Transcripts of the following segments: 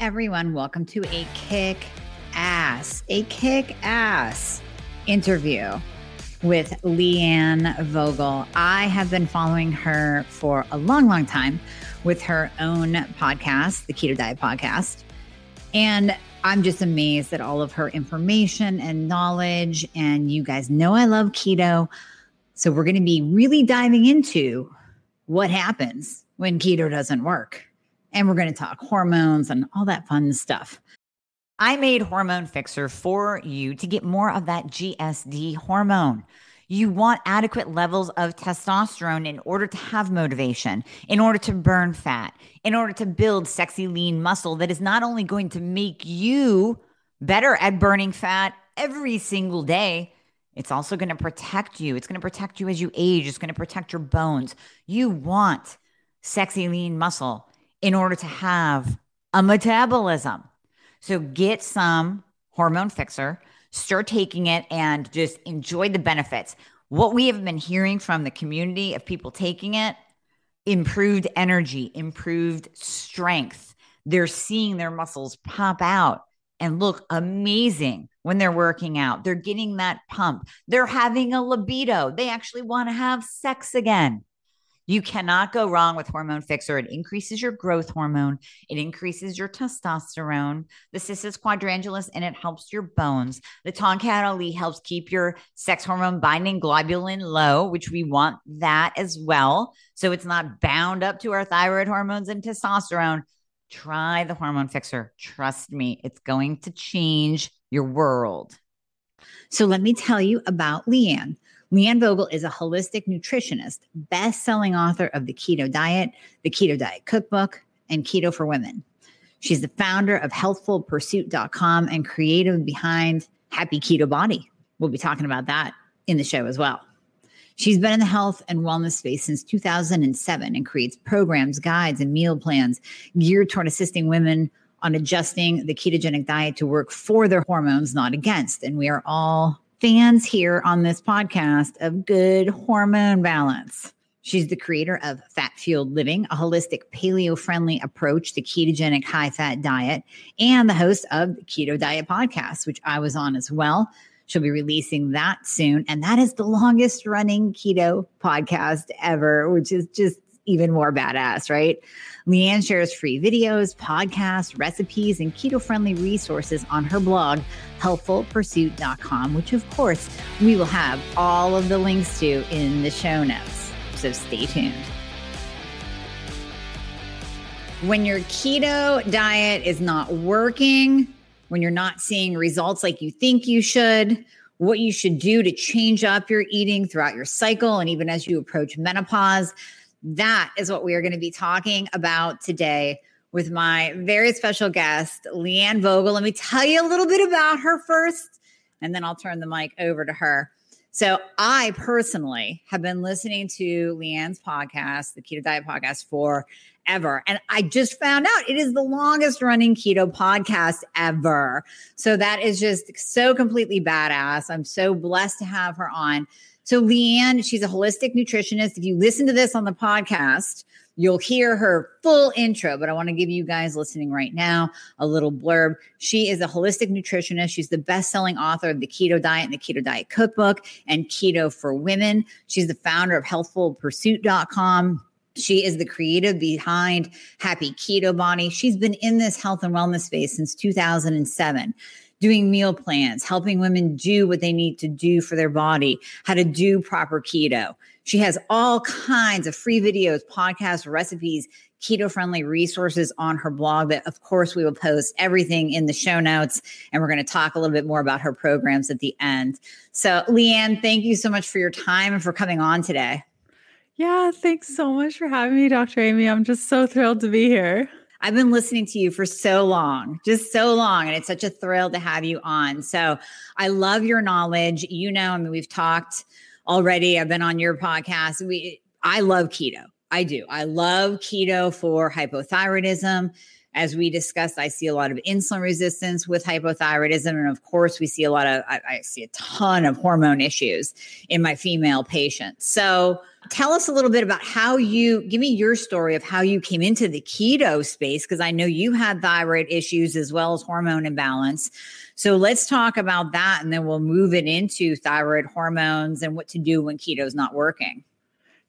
Everyone, welcome to a kick ass, a kick ass interview with Leanne Vogel. I have been following her for a long, long time with her own podcast, the Keto Diet Podcast. And I'm just amazed at all of her information and knowledge. And you guys know I love keto. So we're going to be really diving into what happens when keto doesn't work. And we're going to talk hormones and all that fun stuff. I made Hormone Fixer for you to get more of that GSD hormone. You want adequate levels of testosterone in order to have motivation, in order to burn fat, in order to build sexy, lean muscle that is not only going to make you better at burning fat every single day, it's also going to protect you. It's going to protect you as you age. It's going to protect your bones. You want sexy, lean muscle in order to have a metabolism. So get some hormone fixer, start taking it, and just enjoy the benefits. What we have been hearing from the community of people taking it improved energy, improved strength. They're seeing their muscles pop out and look amazing when they're working out. They're getting that pump. They're having a libido. They actually want to have sex again. You cannot go wrong with Hormone Fixer. It increases your growth hormone, it increases your testosterone, the cissus quadrangularis, and it helps your bones. The Tongkat Ali helps keep your sex hormone binding globulin low, which we want that as well. So it's not bound up to our thyroid hormones and testosterone. Try the Hormone Fixer. Trust me, it's going to change your world. So let me tell you about Leanne. Leanne Vogel is a holistic nutritionist, best selling author of The Keto Diet, The Keto Diet Cookbook, and Keto for Women. She's the founder of healthfulpursuit.com and creative behind Happy Keto Body. We'll be talking about that in the show as well. She's been in the health and wellness space since 2007 and creates programs, guides, and meal plans geared toward assisting women on adjusting the ketogenic diet to work for their hormones, not against. And we are all fans here on this podcast of good hormone balance. She's the creator of Fat Fueled Living, a holistic paleo friendly approach to ketogenic high fat diet, and the host of the Keto Diet podcast, which I was on as well. She'll be releasing that soon. And that is the longest running keto podcast ever, which is just even more badass, right? Leanne shares free videos, podcasts, recipes, and keto friendly resources on her blog, healthfulpursuit.com, which of course we will have all of the links to in the show notes. So stay tuned. When your keto diet is not working, when you're not seeing results like you think you should, what you should do to change up your eating throughout your cycle and even as you approach menopause, that is what we are going to be talking about today with my very special guest, Leanne Vogel. Let me tell you a little bit about her first, and then I'll turn the mic over to her. So, I personally have been listening to Leanne's podcast, the Keto Diet Podcast, forever. And I just found out it is the longest running keto podcast ever. So, that is just so completely badass. I'm so blessed to have her on. So, Leanne, she's a holistic nutritionist. If you listen to this on the podcast, you'll hear her full intro, but I want to give you guys listening right now a little blurb. She is a holistic nutritionist. She's the best selling author of the Keto Diet and the Keto Diet Cookbook and Keto for Women. She's the founder of healthfulpursuit.com. She is the creative behind Happy Keto Body. She's been in this health and wellness space since 2007 doing meal plans, helping women do what they need to do for their body, how to do proper keto. She has all kinds of free videos, podcasts, recipes, keto friendly resources on her blog that, of course, we will post everything in the show notes. And we're going to talk a little bit more about her programs at the end. So, Leanne, thank you so much for your time and for coming on today. Yeah, thanks so much for having me, Dr. Amie. I'm just so thrilled to be here. I've been listening to you for so long, just so long. And it's such a thrill to have you on. So I love your knowledge. You know, I mean, we've talked already. I've been on your podcast. We I love keto. I do. I love keto for hypothyroidism. as we discussed, I see a lot of insulin resistance with hypothyroidism. And of course, we see a lot of, I, I see a ton of hormone issues in my female patients. So, tell us a little bit about how you give me your story of how you came into the keto space because I know you had thyroid issues as well as hormone imbalance. So let's talk about that and then we'll move it into thyroid hormones and what to do when keto is not working.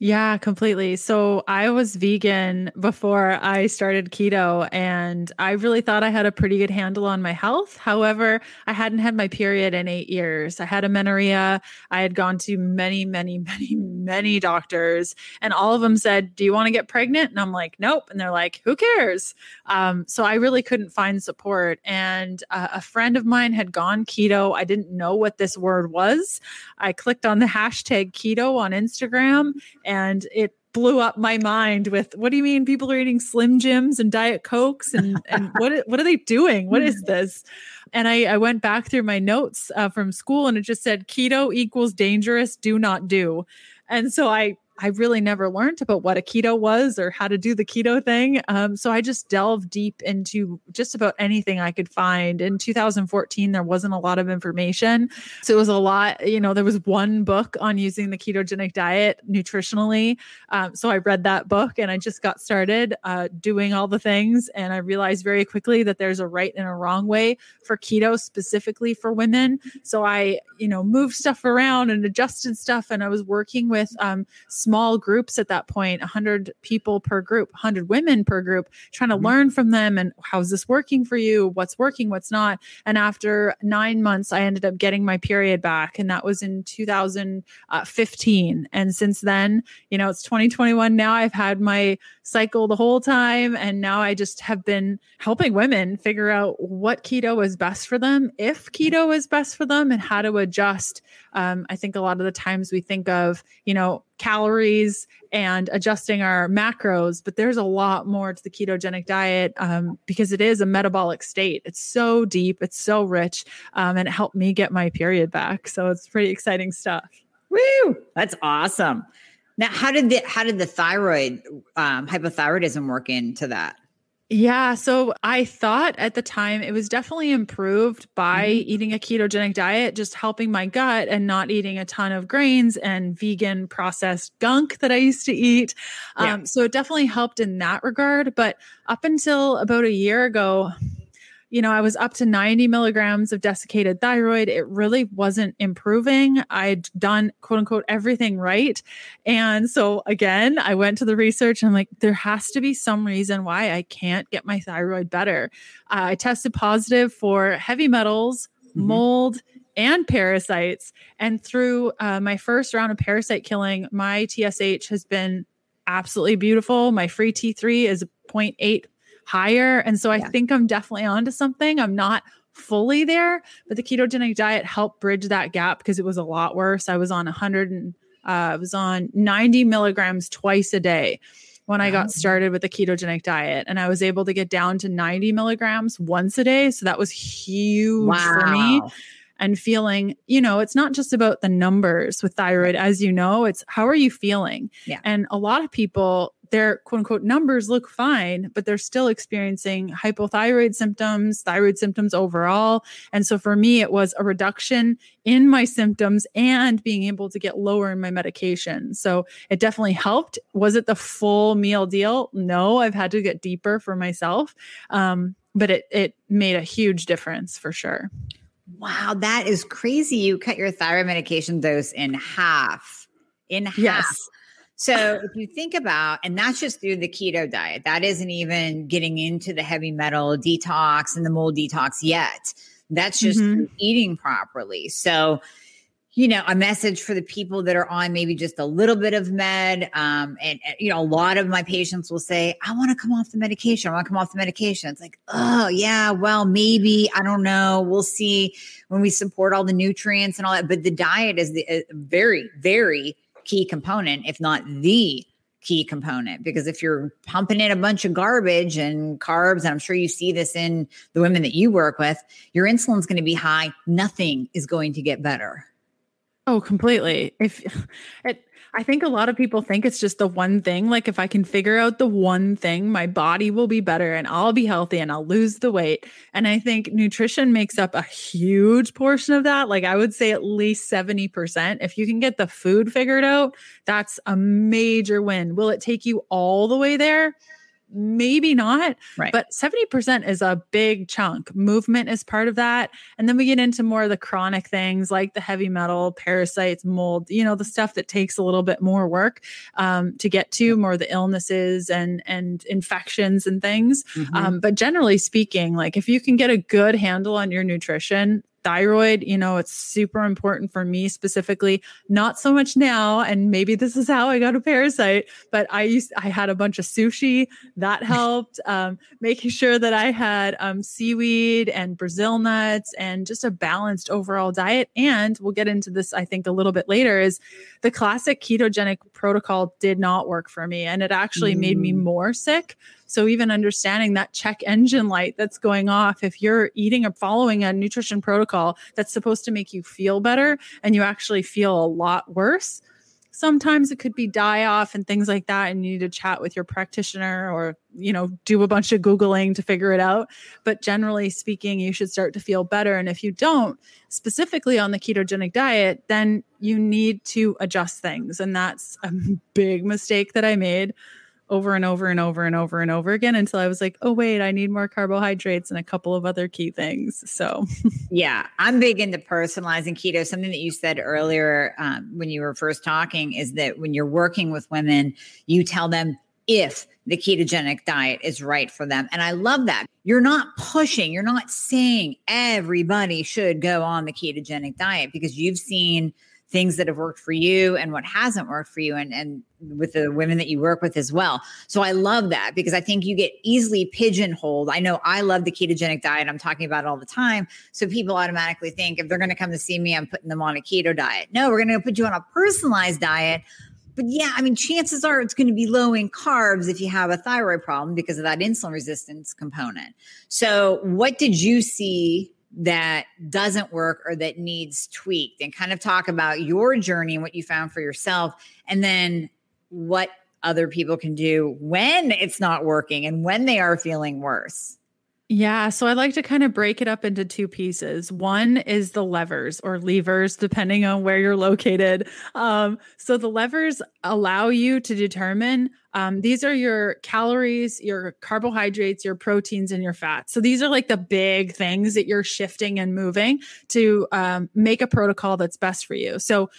Yeah, completely. So I was vegan before I started keto, and I really thought I had a pretty good handle on my health. However, I hadn't had my period in eight years. I had amenorrhea. I had gone to many, many, many, many doctors, and all of them said, Do you want to get pregnant? And I'm like, Nope. And they're like, Who cares? Um, so I really couldn't find support. And uh, a friend of mine had gone keto. I didn't know what this word was. I clicked on the hashtag keto on Instagram and it blew up my mind with what do you mean people are eating slim jims and diet cokes and and what what are they doing? What is this? And i i went back through my notes uh, from school and it just said keto equals dangerous. Do not do. And so i I really never learned about what a keto was or how to do the keto thing. Um, so I just delved deep into just about anything I could find. In 2014, there wasn't a lot of information. So it was a lot, you know, there was one book on using the ketogenic diet nutritionally. Um, so I read that book and I just got started uh, doing all the things. And I realized very quickly that there's a right and a wrong way for keto specifically for women. So I, you know, moved stuff around and adjusted stuff. And I was working with um, small groups at that point 100 people per group 100 women per group trying to mm-hmm. learn from them and how's this working for you? What's working? What's not? And after nine months i ended up getting my period back and that was in 2015 and since then you know it's 2021 now. I've had my cycle the whole time and now i just have been helping women figure out what keto is best for them if keto is best for them and how to adjust. Um, i think a lot of the times we think of you know calories and adjusting our macros, but there's a lot more to the ketogenic diet um, because it is a metabolic state. It's so deep, it's so rich, um, and it helped me get my period back. So it's pretty exciting stuff. Woo! That's awesome. Now, how did the how did the thyroid um, hypothyroidism work into that? Yeah. So I thought at the time it was definitely improved by mm-hmm. eating a ketogenic diet, just helping my gut and not eating a ton of grains and vegan processed gunk that I used to eat. Yeah. Um, so it definitely helped in that regard. But up until about a year ago, you know, I was up to 90 milligrams of desiccated thyroid. It really wasn't improving. I'd done quote unquote everything right. And so again, I went to the research. I'm like, there has to be some reason why I can't get my thyroid better. Uh, I tested positive for heavy metals, mm-hmm. mold, and parasites. And through uh, my first round of parasite killing, my TSH has been absolutely beautiful. My free T3 is 0.8 higher. And so I yeah. think I'm definitely onto something. I'm not fully there, but the ketogenic diet helped bridge that gap because it was a lot worse. I was on 100 and uh, I was on 90 milligrams twice a day when I got started with the ketogenic diet, and I was able to get down to 90 milligrams once a day. So that was huge wow. for me. And feeling, you know, it's not just about the numbers with thyroid, as you know, it's how are you feeling? Yeah. And a lot of people their quote unquote numbers look fine, but they're still experiencing hypothyroid symptoms, thyroid symptoms overall. And so for me, it was a reduction in my symptoms and being able to get lower in my medication. So it definitely helped. Was it the full meal deal? No, I've had to get deeper for myself. Um, but it it made a huge difference for sure. Wow, that is crazy. You cut your thyroid medication dose in half. In half. Yes. So if you think about, and that's just through the keto diet, that isn't even getting into the heavy metal detox and the mold detox yet. That's just mm-hmm. eating properly. So, you know, a message for the people that are on maybe just a little bit of med. Um, and, and, you know, a lot of my patients will say, I want to come off the medication. I want to come off the medication. It's like, oh, yeah, well, maybe. I don't know. We'll see when we support all the nutrients and all that. But the diet is the uh, very, very key component, if not the key component. Because if you're pumping in a bunch of garbage and carbs, and I'm sure you see this in the women that you work with, your insulin's going to be high. Nothing is going to get better. Oh, completely. If it, I think a lot of people think it's just the one thing. Like, if I can figure out the one thing, my body will be better and I'll be healthy and I'll lose the weight. And I think nutrition makes up a huge portion of that. Like, I would say at least 70%. If you can get the food figured out, that's a major win. Will it take you all the way there? Maybe not right. but 70% is a big chunk. Movement is part of that. And then we get into more of the chronic things like the heavy metal parasites mold you know the stuff that takes a little bit more work um, to get to more of the illnesses and and infections and things. Mm-hmm. um, but generally speaking like if you can get a good handle on your nutrition thyroid you know it's super important for me specifically not so much now and maybe this is how i got a parasite but i used i had a bunch of sushi that helped um, making sure that i had um, seaweed and brazil nuts and just a balanced overall diet and we'll get into this i think a little bit later is the classic ketogenic protocol did not work for me and it actually mm. made me mm. more sick so even understanding that check engine light that's going off, if you're eating or following a nutrition protocol that's supposed to make you feel better and you actually feel a lot worse, sometimes it could be die off and things like that and you need to chat with your practitioner or you know do a bunch of googling to figure it out. But generally speaking you should start to feel better. And if you don't specifically on the ketogenic diet then you need to adjust things. And that's a big mistake that i made over and over and over and over and over again until I was like, oh, wait, I need more carbohydrates and a couple of other key things. So, yeah, I'm big into personalizing keto. Something that you said earlier um, when you were first talking is that when you're working with women, you tell them if the ketogenic diet is right for them. And I love that. You're not pushing, you're not saying everybody should go on the ketogenic diet because you've seen things that have worked for you and what hasn't worked for you and and with the women that you work with as well. So I love that because I think you get easily pigeonholed. I know I love the ketogenic diet. I'm talking about it all the time. So people automatically think if they're going to come to see me, I'm putting them on a keto diet. No, we're going to put you on a personalized diet. But yeah, I mean, chances are it's going to be low in carbs if you have a thyroid problem because of that insulin resistance component. So, what did you see that doesn't work or that needs tweaked and kind of talk about your journey and what you found for yourself and then what other people can do when it's not working and when they are feeling worse. Yeah. So I like to kind of break it up into two pieces. One is the levers or levers, depending on where you're located. Um, so the levers allow you to determine um, these are your calories, your carbohydrates, your proteins, and your fats. So these are like the big things that you're shifting and moving to um, make a protocol that's best for you. So,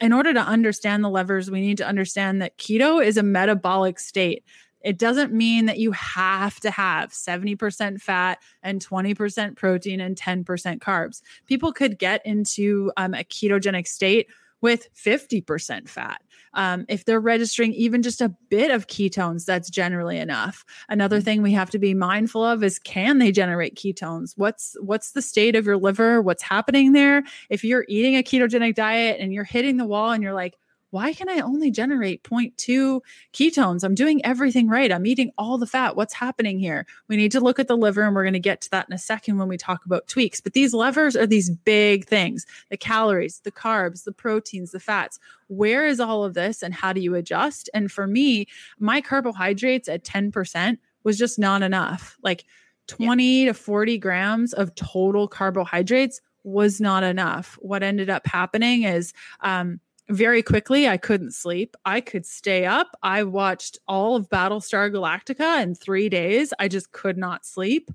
in order to understand the levers, we need to understand that keto is a metabolic state. It doesn't mean that you have to have 70% fat and 20% protein and 10% carbs. People could get into um, a ketogenic state with 50% fat. Um, if they're registering even just a bit of ketones, that's generally enough. Another mm-hmm. thing we have to be mindful of is can they generate ketones? What's what's the state of your liver? What's happening there? If you're eating a ketogenic diet and you're hitting the wall and you're like, why can I only generate 0.2 ketones? I'm doing everything right. I'm eating all the fat. What's happening here? We need to look at the liver, and we're going to get to that in a second when we talk about tweaks. But these levers are these big things the calories, the carbs, the proteins, the fats. Where is all of this, and how do you adjust? And for me, my carbohydrates at 10% was just not enough. Like 20 yeah. to 40 grams of total carbohydrates was not enough. What ended up happening is, um, very quickly i couldn't sleep. I could stay up. I watched all of battlestar galactica in three days. I just could not sleep.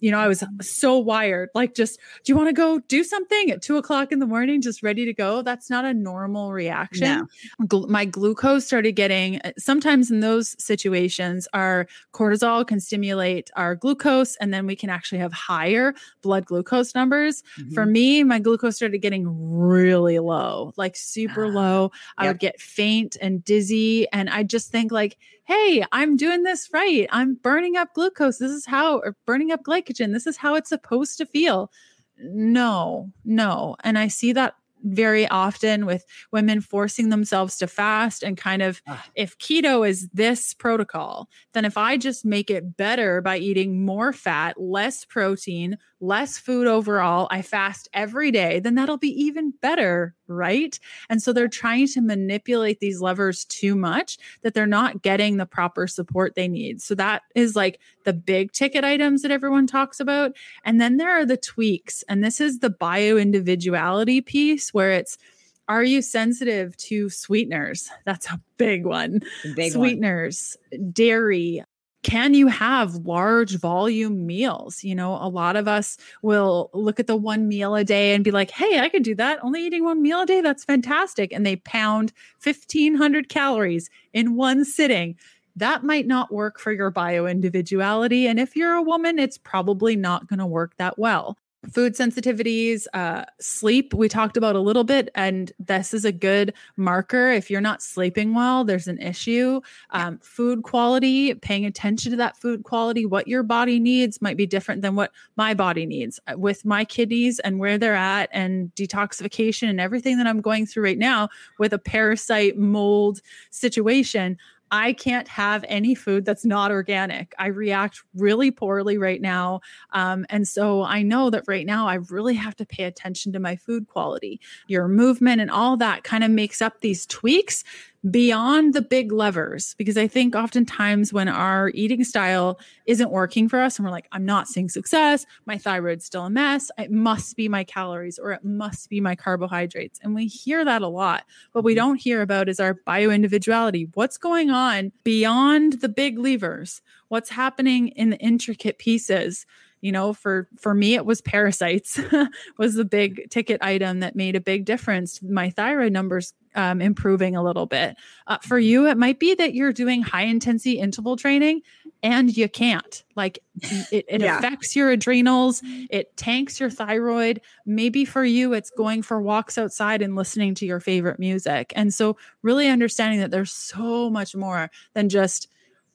You know i was so wired like just do you want to go do something at two o'clock in the morning just ready to go? That's not a normal reaction. No. Gl- my glucose started getting uh, sometimes in those situations our cortisol can stimulate our glucose and then we can actually have higher blood glucose numbers. Mm-hmm. for me my glucose started getting really low like super low. I would get faint and dizzy. And I just think, like, hey, I'm doing this right. I'm burning up glucose. This is how, or burning up glycogen. This is how it's supposed to feel. No, no. And I see that very often with women forcing themselves to fast and kind of ah. if keto is this protocol then if i just make it better by eating more fat less protein less food overall, I fast every day, then that'll be even better, right? And so they're trying to manipulate these levers too much that they're not getting the proper support they need. So that is like the big ticket items that everyone talks about. And then there are the tweaks. And this is the bio individuality piece where it's are you sensitive to sweeteners? That's a big one. Big sweeteners, one. dairy, can you have large volume meals? You know, a lot of us will look at the one meal a day and be like, hey, I could do that. Only eating one meal a day. That's fantastic. And they pound 1500 calories in one sitting. That might not work for your bio individuality. And if you're a woman, it's probably not going to work that well food sensitivities uh, sleep we talked about a little bit and this is a good marker. If you're not sleeping well there's an issue. Um, food quality paying attention to that food quality what your body needs might be different than what my body needs. Uh, with my kidneys and where they're at and detoxification and everything that i'm going through right now with a parasite mold situation I can't have any food that's not organic. I react really poorly right now. Um, and so I know that right now I really have to pay attention to my food quality. Your movement and all that kind of makes up these tweaks beyond the big levers because I think oftentimes when our eating style isn't working for us and we're like, I'm not seeing success, my thyroid's still a mess, it must be my calories or it must be my carbohydrates. And we hear that a lot. What we mm-hmm. don't hear about is our bio individuality. What's going on beyond the big levers? What's happening in the intricate pieces? You know for for me it was parasites was the big ticket item that made a big difference my thyroid numbers um, improving a little bit. Uh, for you, it might be that you're doing high intensity interval training and you can't. Like it, it yeah. affects your adrenals, it tanks your thyroid. Maybe for you, it's going for walks outside and listening to your favorite music. And so, really understanding that there's so much more than just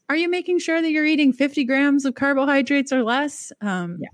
are you making sure that you're eating 50 grams of carbohydrates or less? Um, yeah.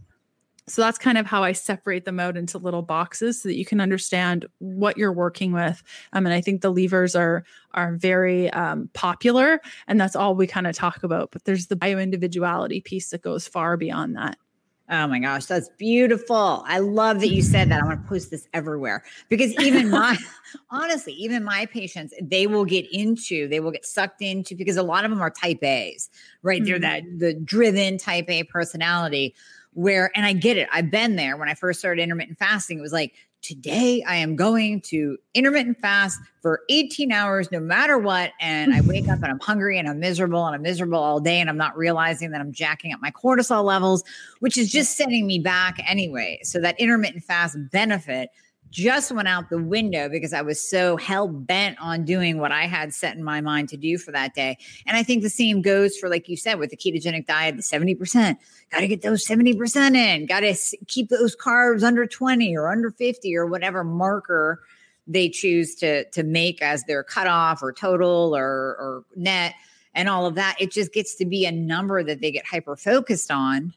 So that's kind of how I separate them out into little boxes so that you can understand what you're working with. Um, and I think the levers are are very um, popular, and that's all we kind of talk about. But there's the bio individuality piece that goes far beyond that. Oh my gosh, that's beautiful. I love that you said that. I want to post this everywhere because even my, honestly, even my patients, they will get into, they will get sucked into because a lot of them are type A's, right? Mm-hmm. They're that the driven type A personality where, and I get it. I've been there when I first started intermittent fasting. It was like, today I am going to intermittent fast for 18 hours, no matter what. And I wake up and I'm hungry and I'm miserable and I'm miserable all day. And I'm not realizing that I'm jacking up my cortisol levels, which is just setting me back anyway. So that intermittent fast benefit just went out the window because I was so hell bent on doing what I had set in my mind to do for that day. And I think the same goes for, like you said, with the ketogenic diet, the 70%. Got to get those 70% in, got to keep those carbs under 20 or under 50 or whatever marker they choose to, to make as their cutoff or total or, or net and all of that. It just gets to be a number that they get hyper focused on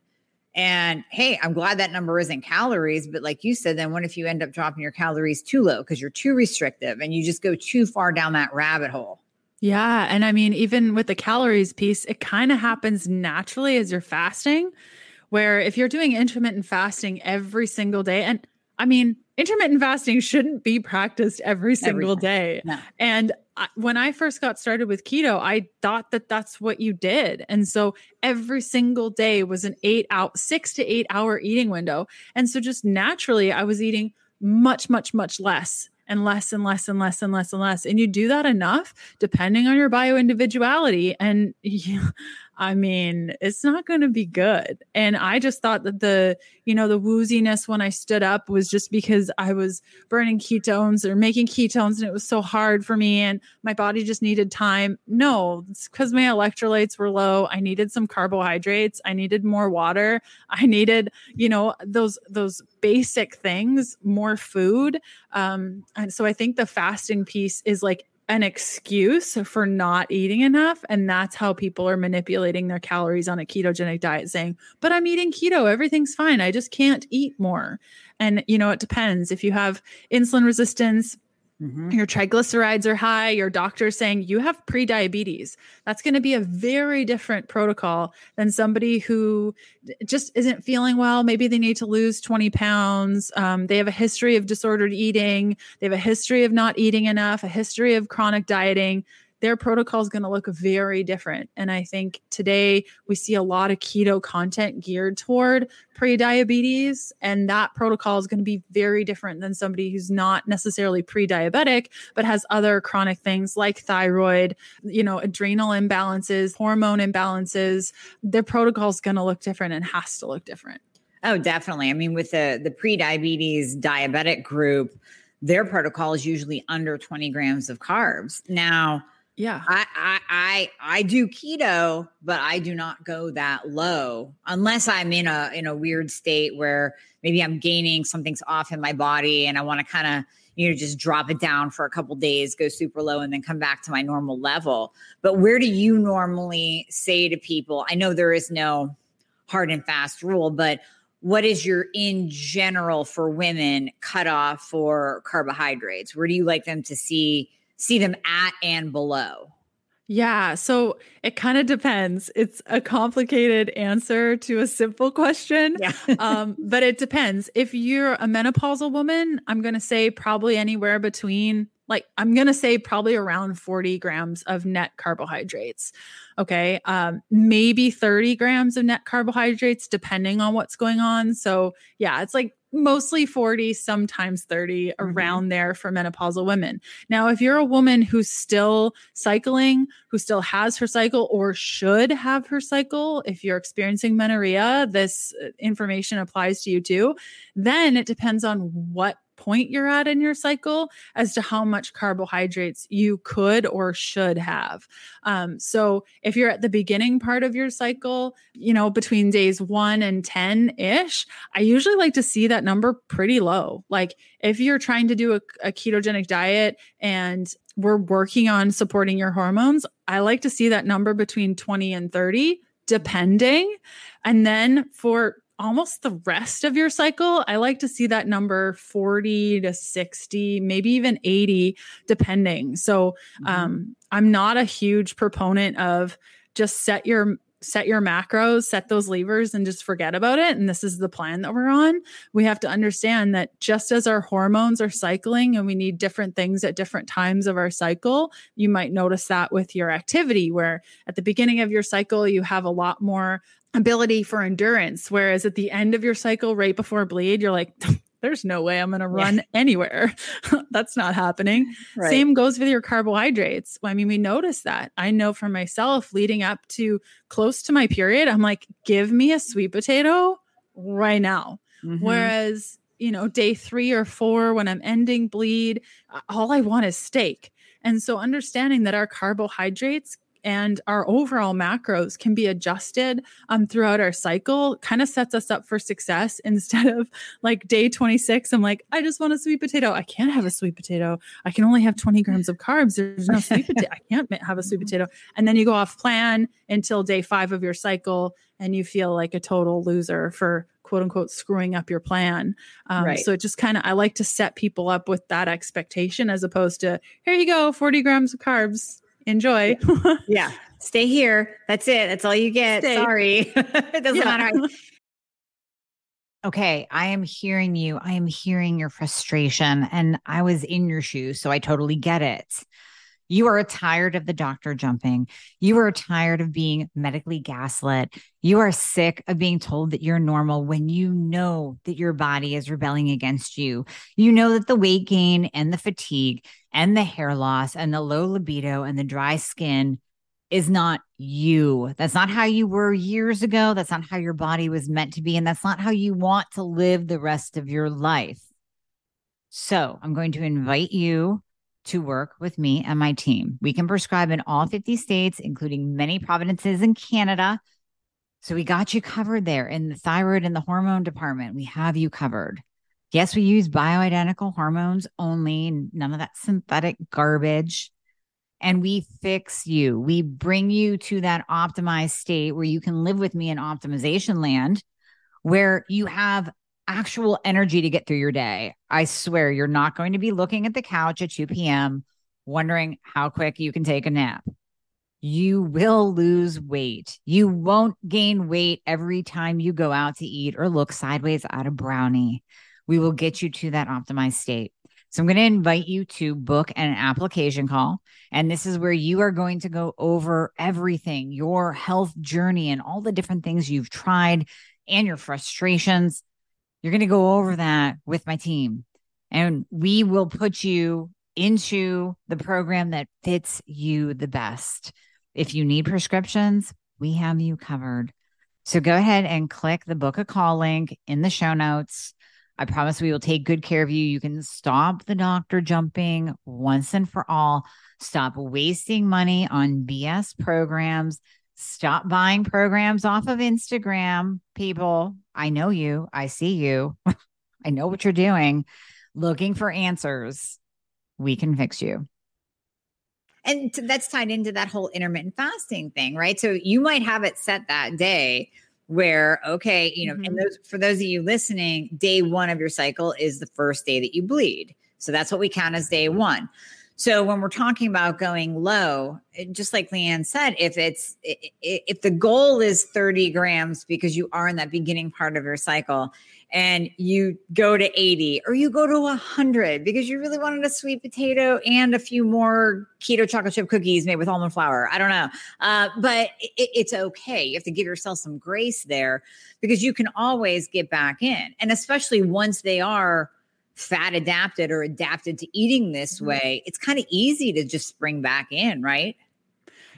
and hey, I'm glad that number isn't calories, but like you said, then what if you end up dropping your calories too low because you're too restrictive and you just go too far down that rabbit hole? Yeah. And I mean, even with the calories piece, it kind of happens naturally as you're fasting, where if you're doing intermittent fasting every single day, and I mean, intermittent fasting shouldn't be practiced every single every day. No. And when I first got started with keto, I thought that that's what you did. And so every single day was an eight out, six to eight hour eating window. And so just naturally, I was eating much, much, much less and less and less and less and less and less. And you do that enough, depending on your bio individuality. And you, I mean, it's not going to be good. And I just thought that the, you know, the wooziness when I stood up was just because I was burning ketones or making ketones and it was so hard for me and my body just needed time. No, it's because my electrolytes were low. I needed some carbohydrates. I needed more water. I needed, you know, those, those basic things, more food. Um, and so I think the fasting piece is like an excuse for not eating enough. And that's how people are manipulating their calories on a ketogenic diet, saying, But I'm eating keto, everything's fine. I just can't eat more. And, you know, it depends. If you have insulin resistance, Mm-hmm. Your triglycerides are high, your doctor's saying you have pre-diabetes. That's going to be a very different protocol than somebody who just isn't feeling well. Maybe they need to lose 20 pounds. Um, they have a history of disordered eating. They have a history of not eating enough, a history of chronic dieting their protocol is going to look very different. And I think today we see a lot of keto content geared toward pre-diabetes and that protocol is going to be very different than somebody who's not necessarily pre-diabetic but has other chronic things like thyroid, you know, adrenal imbalances, hormone imbalances. Their protocol is going to look different and has to look different. Oh, definitely. I mean, with the the pre-diabetes diabetic group, their protocol is usually under 20 grams of carbs. Now, yeah. I, I I I do keto, but I do not go that low unless I'm in a in a weird state where maybe I'm gaining something's off in my body and I want to kind of you know just drop it down for a couple days, go super low and then come back to my normal level. But where do you normally say to people, I know there is no hard and fast rule, but what is your in general for women cutoff for carbohydrates? Where do you like them to see see them at and below? Yeah, so it kind of depends. It's a complicated answer to a simple question. Yeah. um, but it depends. If you're a menopausal woman, I'm going to say probably anywhere between, like, I'm going to say probably around 40 grams of net carbohydrates. Okay. Um, maybe 30 grams of net carbohydrates, depending on what's going on. So, yeah, it's like mostly 40, sometimes 30 mm-hmm. around there for menopausal women. Now, if you're a woman who's still cycling, who still has her cycle or should have her cycle, if you're experiencing menorrhea, this uh, information applies to you too, then it depends on what point you're at in your cycle as to how much carbohydrates you could or should have. Um, so if you're at the beginning part of your cycle, you know, between days one and 10 ish, I usually like to see that number pretty low. Like if you're trying to do a, a ketogenic diet and we're working on supporting your hormones, I like to see that number between 20 and 30 depending. And then for almost the rest of your cycle, I like to see that number 40 to 60, maybe even 80, depending. So mm-hmm. um, I'm not a huge proponent of just set your set your macros, set those levers and just forget about it. And this is the plan that we're on. We have to understand that just as our hormones are cycling and we need different things at different times of our cycle, you might notice that with your activity, where at the beginning of your cycle, you have a lot more ability for endurance. Whereas at the end of your cycle, right before bleed, you're like, there's no way I'm going to run yeah. anywhere. That's not happening. Right. Same goes with your carbohydrates. I mean, we notice that. I know for myself leading up to close to my period, I'm like, give me a sweet potato right now. Mm-hmm. Whereas, you know, day three or four, when I'm ending bleed, all I want is steak. And so understanding that our carbohydrates and our overall macros can be adjusted um, throughout our cycle kind of sets us up for success instead of like day 26 i'm like i just want a sweet potato. I can't have a sweet potato. I can only have 20 grams of carbs. There's no sweet potato i can't have a sweet potato. And then you go off plan until day five of your cycle and you feel like a total loser for quote unquote screwing up your plan. Um, right. So it just kind of, I like to set people up with that expectation as opposed to, here you go, 40 grams of carbs enjoy. yeah. Stay here. That's it. That's all you get. Stay. Sorry. it doesn't yeah. matter. Okay, I am hearing you. I am hearing your frustration, and I was in your shoes, so I totally get it. You are tired of the doctor jumping. You are tired of being medically gaslit. You are sick of being told that you're normal when you know that your body is rebelling against you. You know that the weight gain and the fatigue and the hair loss and the low libido and the dry skin is not you. That's not how you were years ago. That's not how your body was meant to be. And that's not how you want to live the rest of your life. So I'm going to invite you to work with me and my team. We can prescribe in all 50 states, including many provinces in Canada. So we got you covered there in the thyroid and the hormone department. We have you covered. Yes, we use bioidentical hormones only, none of that synthetic garbage. And we fix you. We bring you to that optimized state where you can live with me in optimization land, where you have actual energy to get through your day. I swear you're not going to be looking at the couch at 2 p.m. wondering how quick you can take a nap. You will lose weight. You won't gain weight every time you go out to eat or look sideways at a brownie. We will get you to that optimized state. So I'm going to invite you to book an application call. And this is where you are going to go over everything your health journey and all the different things you've tried and your frustrations. You're going to go over that with my team. And we will put you into the program that fits you the best. If you need prescriptions, we have you covered. So go ahead and click the book a call link in the show notes. I promise we will take good care of you. You can stop the doctor jumping once and for all. Stop wasting money on BS programs. Stop buying programs off of Instagram. People, I know you. I see you. I know what you're doing. Looking for answers. We can fix you. And that's tied into that whole intermittent fasting thing, right? So you might have it set that day where okay you know mm-hmm. and those for those of you listening day one of your cycle is the first day that you bleed so that's what we count as day one so when we're talking about going low just like leanne said if it's if the goal is 30 grams because you are in that beginning part of your cycle and you go to 80 or you go to 100 because you really wanted a sweet potato and a few more keto chocolate chip cookies made with almond flour. I don't know. Uh, but it, it's okay. You have to give yourself some grace there because you can always get back in. And especially once they are fat adapted or adapted to eating this mm-hmm. way, it's kind of easy to just spring back in, right?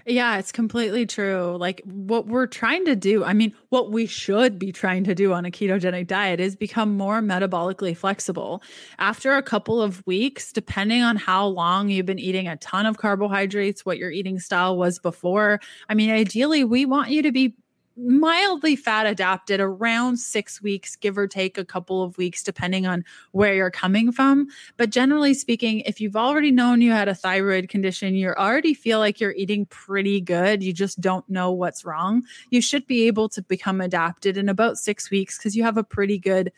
Yeah, it's completely true. Like what we're trying to do, I mean, what we should be trying to do on a ketogenic diet is become more metabolically flexible. After a couple of weeks, depending on how long you've been eating a ton of carbohydrates, what your eating style was before, I mean, ideally, we want you to be mildly fat adapted around six weeks, give or take a couple of weeks, depending on where you're coming from. But generally speaking, if you've already known you had a thyroid condition, you already feel like you're eating pretty good, you just don't know what's wrong, you should be able to become adapted in about six weeks because you have a pretty good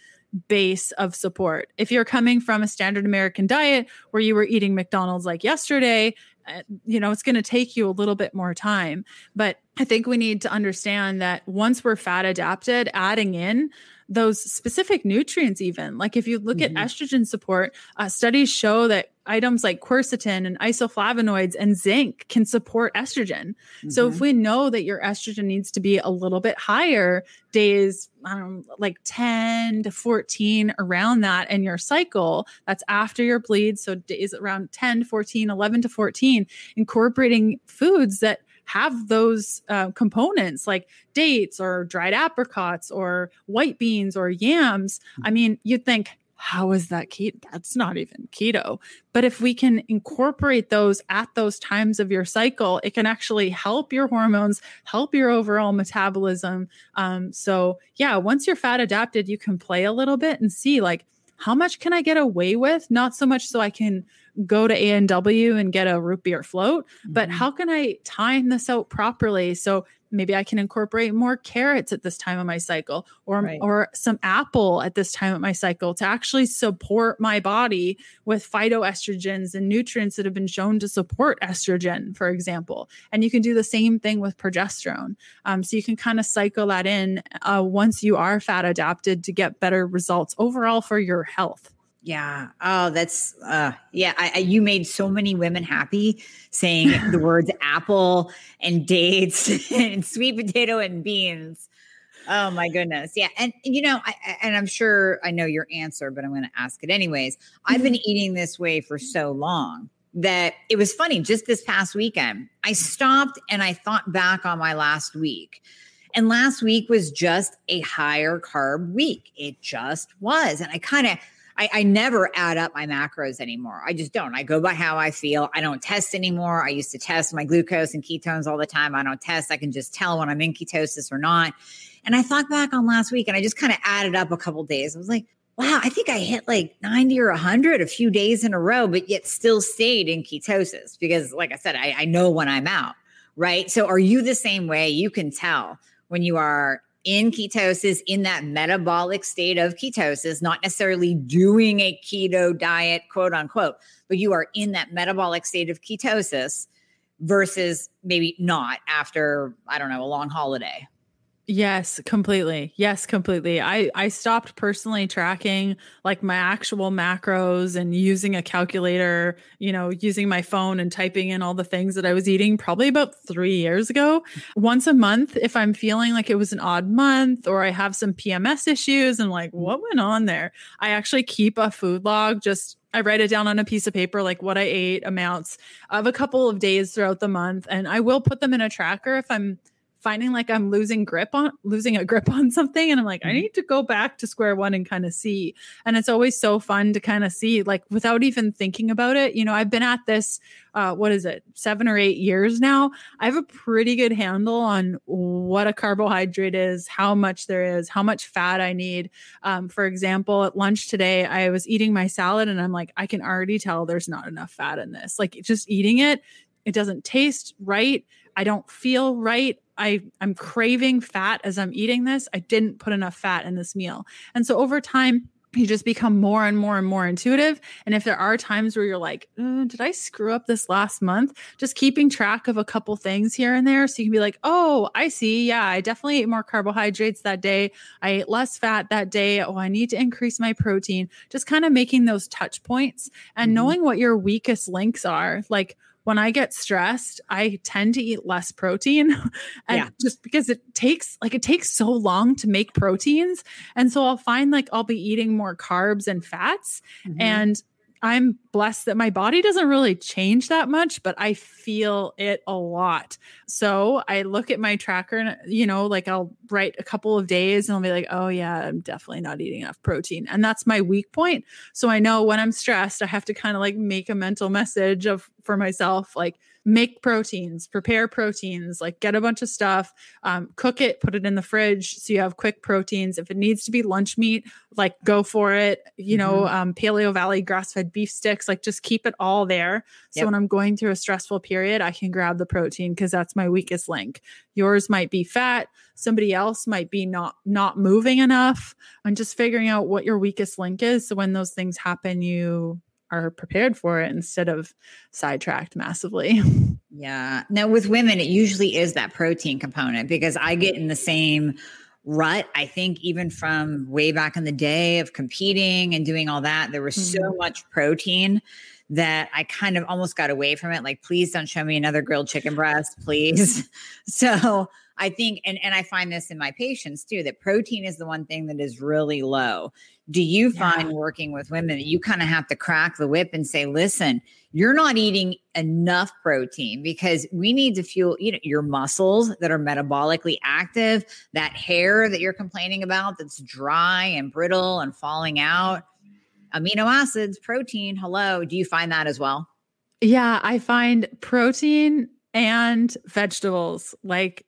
base of support. If you're coming from a standard American diet where you were eating McDonald's like yesterday, Uh, you know, it's going to take you a little bit more time. But I think we need to understand that once we're fat adapted, adding in those specific nutrients, even like if you look mm-hmm. at estrogen support, uh, studies show that items like quercetin and isoflavonoids and zinc can support estrogen. Mm-hmm. So if mm-hmm. we know that your estrogen needs to be a little bit higher, days, I don't like 10 to 14 around that in your cycle, that's after your bleed. So days around 10 14, 11 to 14, incorporating foods that have those uh, components like dates or dried apricots or white beans or yams. I mean, you'd think, how is that keto? That's not even keto. But if we can incorporate those at those times of your cycle, it can actually help your hormones, help your overall metabolism. Um, so, yeah, once you're fat adapted, you can play a little bit and see like, how much can I get away with? Not so much so I can go to A&W and get a root beer float, mm-hmm. but how can I time this out properly so maybe I can incorporate more carrots at this time of my cycle or right. or some apple at this time of my cycle to actually support my body with phytoestrogens and nutrients that have been shown to support estrogen for example and you can do the same thing with progesterone um, so you can kind of cycle that in uh, once you are fat adapted to get better results overall for your health yeah. Oh, that's uh yeah, I, I, you made so many women happy saying the words apple and dates and sweet potato and beans. Oh my goodness. Yeah. And you know, I, and I'm sure I know your answer, but I'm going to ask it anyways. I've been mm-hmm. eating this way for so long that it was funny just this past weekend. I stopped and I thought back on my last week. And last week was just a higher carb week. It just was. And I kind of I, I never add up my macros anymore. I just don't. I go by how I feel. I don't test anymore. I used to test my glucose and ketones all the time. I don't test. I can just tell when I'm in ketosis or not. And I thought back on last week and I just kind of added up a couple days. I was like, wow, I think I hit like 90 or 100 a few days in a row, but yet still stayed in ketosis because, like I said, I, I know when I'm out, right? So are you the same way? You can tell when you are in ketosis, in that metabolic state of ketosis, not necessarily doing a keto diet, quote unquote, but you are in that metabolic state of ketosis versus maybe not after, I don't know, a long holiday. Yes, completely. Yes, completely. I I stopped personally tracking like my actual macros and using a calculator, you know, using my phone and typing in all the things that I was eating probably about 3 years ago. Once a month if I'm feeling like it was an odd month or I have some PMS issues and like what went on there, I actually keep a food log just I write it down on a piece of paper, like what I ate, amounts of a couple of days throughout the month. And I will put them in a tracker if I'm finding like I'm losing grip on losing a grip on something and I'm like I mm-hmm. need to go back to square one and kind of see. And it's always so fun to kind of see like without even thinking about it. You know I've been at this uh what is it 7 or 8 years now. I have a pretty good handle on what a carbohydrate is how much there is how much fat I need. Um for example at lunch today I was eating my salad and I'm like I can already tell there's not enough fat in this. Like just eating it it doesn't taste right I don't feel right. I I'm craving fat as I'm eating this. I didn't put enough fat in this meal. And so over time you just become more and more and more intuitive. And if there are times where you're like, uh, did I screw up this last month? Just keeping track of a couple things here and there. So you can be like, oh, I see. Yeah, I definitely ate more carbohydrates that day. I ate less fat that day. Oh, I need to increase my protein. Just kind of making those touch points and mm-hmm. knowing what your weakest links are. Like, when I get stressed, I tend to eat less protein. and yeah. just because it takes like it takes so long to make proteins. And so I'll find like I'll be eating more carbs and fats. Mm-hmm. And I'm blessed that my body doesn't really change that much, but I feel it a lot. So I look at my tracker and, you know, like I'll write a couple of days and I'll be like, oh, yeah, I'm definitely not eating enough protein. And that's my weak point. So I know when I'm stressed, I have to kind of like make a mental message of for myself, like, make proteins, prepare proteins, like get a bunch of stuff, um, cook it, put it in the fridge so you have quick proteins. If it needs to be lunch meat, like go for it. You know, mm-hmm. um, Paleovalley grass fed beef sticks, like just keep it all there. So yep. when I'm going through a stressful period, I can grab the protein because that's my weakest link. Yours might be fat. Somebody else might be not not moving enough. And just figuring out what your weakest link is. So when those things happen, you are prepared for it instead of sidetracked massively. Yeah. Now with women, it usually is that protein component because I get in the same rut. I think even from way back in the day of competing and doing all that, there was mm-hmm. so much protein that I kind of almost got away from it. Like, please don't show me another grilled chicken breast, please. so I think, and, and I find this in my patients too, that protein is the one thing that is really low. Do you find working with women that you kind of have to crack the whip and say, listen, you're not eating enough protein because we need to fuel you know, your muscles that are metabolically active, that hair that you're complaining about that's dry and brittle and falling out amino acids, protein. Hello. Do you find that as well? Yeah, I find protein and vegetables like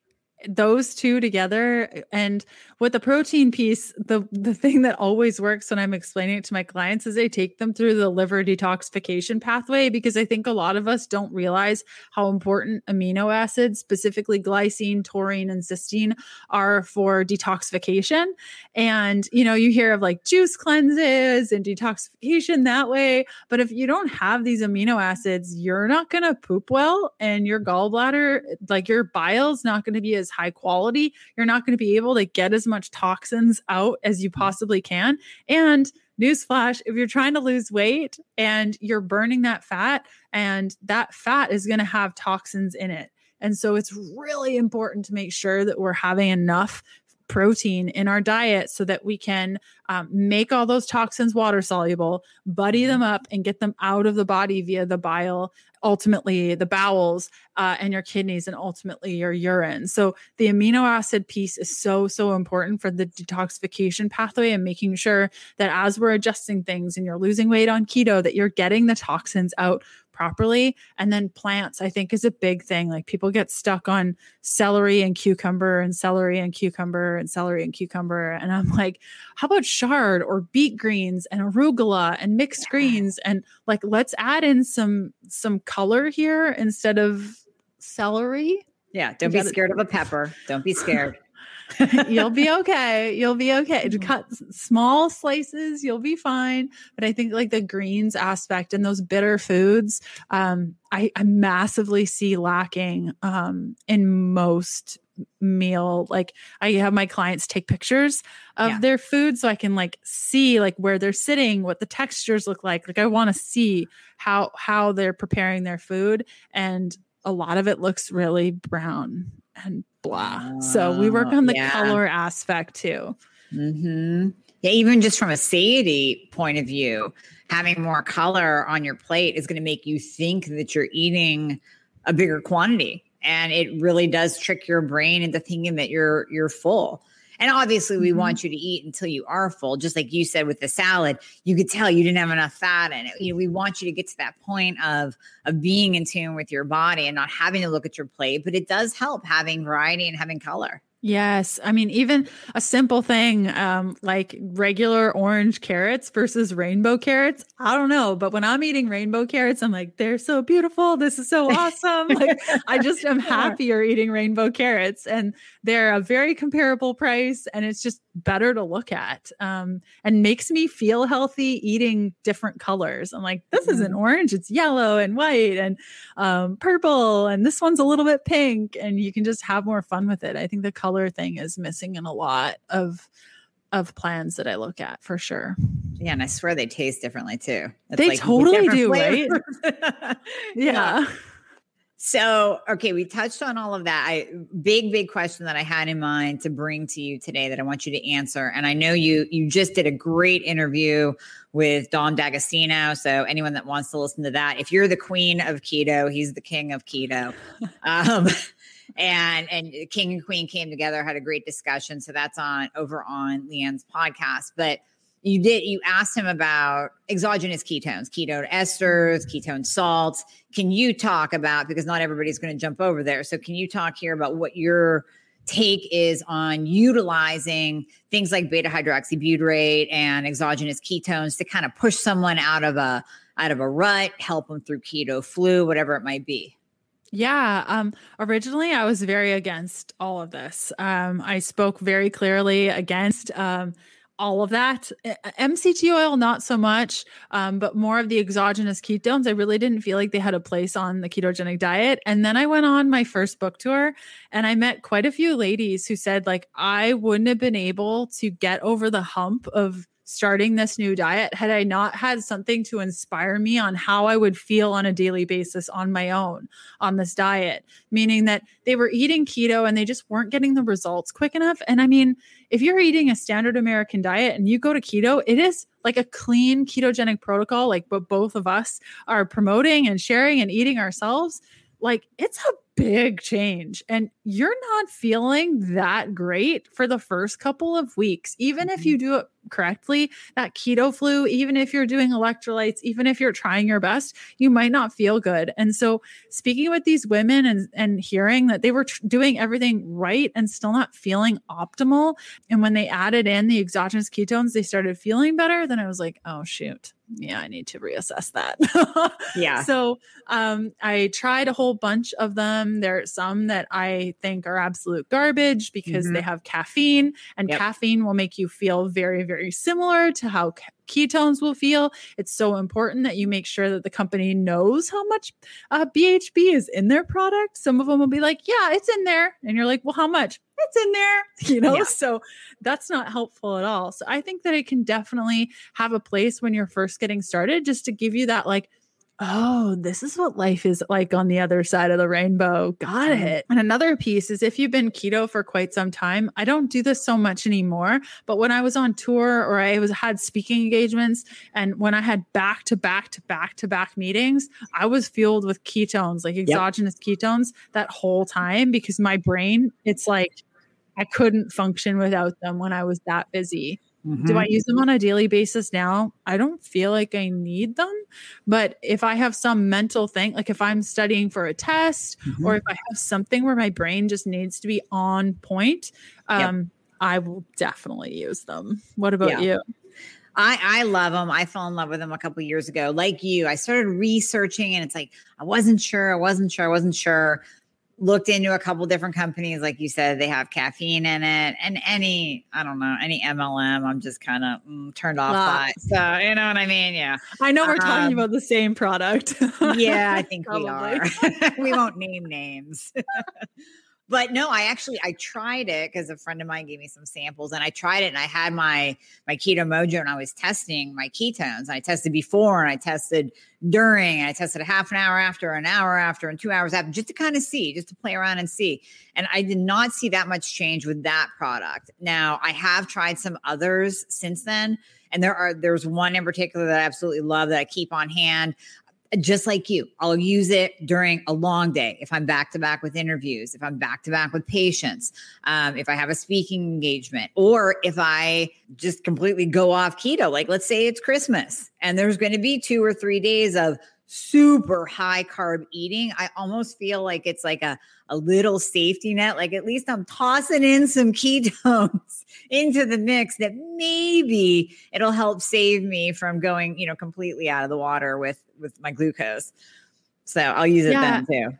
those two together and with the protein piece the the thing that always works when i'm explaining it to my clients is I take them through the liver detoxification pathway because i think a lot of us don't realize how important amino acids specifically glycine taurine and cysteine are for detoxification. And you know you hear of like juice cleanses and detoxification that way but if you don't have these amino acids you're not going to poop well and your gallbladder like your bile's not going to be as high quality, you're not going to be able to get as much toxins out as you mm. possibly can. And newsflash, if you're trying to lose weight and you're burning that fat, and that fat is going to have toxins in it. And so it's really important to make sure that we're having enough protein in our diet so that we can um, make all those toxins water soluble, buddy mm-hmm. them up, and get them out of the body via the bile, ultimately the bowels uh, and your kidneys, and ultimately your urine. So the amino acid piece is so, so important for the detoxification pathway and making sure that as we're adjusting things and you're losing weight on keto, that you're getting the toxins out properly. And then plants, I think, is a big thing. Like people get stuck on celery and cucumber and celery and cucumber and celery and cucumber. And I'm like, how about chard or beet greens and arugula and mixed yeah. greens? And like, let's add in some some color here instead of celery. Yeah, don't be scared of a pepper. Don't be scared. you'll be okay. You'll be okay. To mm-hmm. cut small slices, you'll be fine. But I think like the greens aspect and those bitter foods, um, I, I massively see lacking um, in most meal like i have my clients take pictures of yeah. their food so i can like see like where they're sitting what the textures look like like i want to see how how they're preparing their food and a lot of it looks really brown and blah. so we work on the yeah. color aspect too. Mm-hmm. Yeah, even just from a satiety point of view, having more color on your plate is going to make you think that you're eating a bigger quantity, and it really does trick your brain into thinking that you're you're full. And obviously, we mm-hmm. want you to eat until you are full. Just like you said with the salad, you could tell you didn't have enough fat in it. You know, we want you to get to that point of of being in tune with your body and not having to look at your plate. But it does help having variety and having color. Yes. I mean, even a simple thing um, like regular orange carrots versus rainbow carrots. I don't know. But when I'm eating rainbow carrots, I'm like, they're so beautiful. This is so awesome. like, I just am happier eating rainbow carrots. And they're a very comparable price. And it's just better to look at um, and makes me feel healthy eating different colors. I'm like, this isn't mm-hmm. orange. It's yellow and white and um, purple. And this one's a little bit pink. And you can just have more fun with it. I think the color color thing is missing in a lot of of plans that I look at for sure. Yeah, and I swear they taste differently too. It's they like totally do, flavors. right? yeah. yeah. So, okay, we touched on all of that. I big big question that I had in mind to bring to you today that I want you to answer. And I know you you just did a great interview with Dom D'Agostino. So, anyone that wants to listen to that, if you're the queen of keto, he's the king of keto. Um, and and king and queen came together had a great discussion. So that's on over on leanne's podcast. But you did you asked him about exogenous ketones ketone esters ketone salts. Can you talk about because not everybody's going to jump over there. So can you talk here about what your take is on utilizing things like beta hydroxybutyrate and exogenous ketones to kind of push someone out of a out of a rut help them through keto flu whatever it might be yeah. Um, originally, I was very against all of this. Um, I spoke very clearly against um, all of that. MCT oil, not so much, um, but more of the exogenous ketones. I really didn't feel like they had a place on the ketogenic diet. And then I went on my first book tour and I met quite a few ladies who said, like, I wouldn't have been able to get over the hump of starting this new diet had I not had something to inspire me on how I would feel on a daily basis on my own on this diet, meaning that they were eating keto and they just weren't getting the results quick enough. And I mean, if you're eating a standard American diet and you go to keto, it is like a clean ketogenic protocol, like what both of us are promoting and sharing and eating ourselves. Like it's a big change and you're not feeling that great for the first couple of weeks even if you mm-hmm. do it correctly that keto flu even if you're doing electrolytes even if you're trying your best you might not feel good and so speaking with these women and and hearing that they were tr- doing everything right and still not feeling optimal and when they added in the exogenous ketones they started feeling better then i was like oh shoot yeah, I need to reassess that. yeah. So um, I tried a whole bunch of them. There are some that I think are absolute garbage because mm-hmm. they have caffeine, and yep. caffeine will make you feel very, very similar to how ketones will feel. It's so important that you make sure that the company knows how much uh, BHB is in their product. Some of them will be like, yeah, it's in there. And you're like, well, how much? It's in there, you know? Yeah. So that's not helpful at all. So I think that it can definitely have a place when you're first getting started just to give you that like Oh, this is what life is like on the other side of the rainbow. Got mm-hmm. it. And another piece is if you've been keto for quite some time, I don't do this so much anymore, but when I was on tour or I was had speaking engagements and when I had back to back to back to back meetings, I was fueled with ketones, like exogenous yep. ketones that whole time because my brain, it's like I couldn't function without them when I was that busy. Mm-hmm. Do I use them on a daily basis now? I don't feel like I need them. But if I have some mental thing, like if I'm studying for a test mm-hmm. or if I have something where my brain just needs to be on point, um, yep. I will definitely use them. What about yeah. you? I, I love them. I fell in love with them a couple years ago. Like you, I started researching and it's like, I wasn't sure, I wasn't sure, I wasn't sure looked into a couple different companies. Like you said, they have caffeine in it, and any I don't know any MLM. I'm just kind of mm, turned off by. So you know what I mean? Yeah. I know we're um, talking about the same product. yeah, I think we are. we won't name names but no i actually i tried it because a friend of mine gave me some samples and i tried it and i had my my keto mojo and i was testing my ketones. I tested before and i tested during and i tested a half an hour after an hour after and two hours after just to kind of see just to play around and see. And i did not see that much change with that product. Now i have tried some others since then and there are there's one in particular that I absolutely love that I keep on hand just like you, I'll use it during a long day if I'm back to back with interviews, if I'm back to back with patients, um, if I have a speaking engagement, or if I just completely go off keto. Like, let's say it's Christmas and there's going to be two or three days of super high carb eating, I almost feel like it's like a, a little safety net. Like at least I'm tossing in some ketones into the mix that maybe it'll help save me from going, you know, completely out of the water with with my glucose. So I'll use it yeah. then too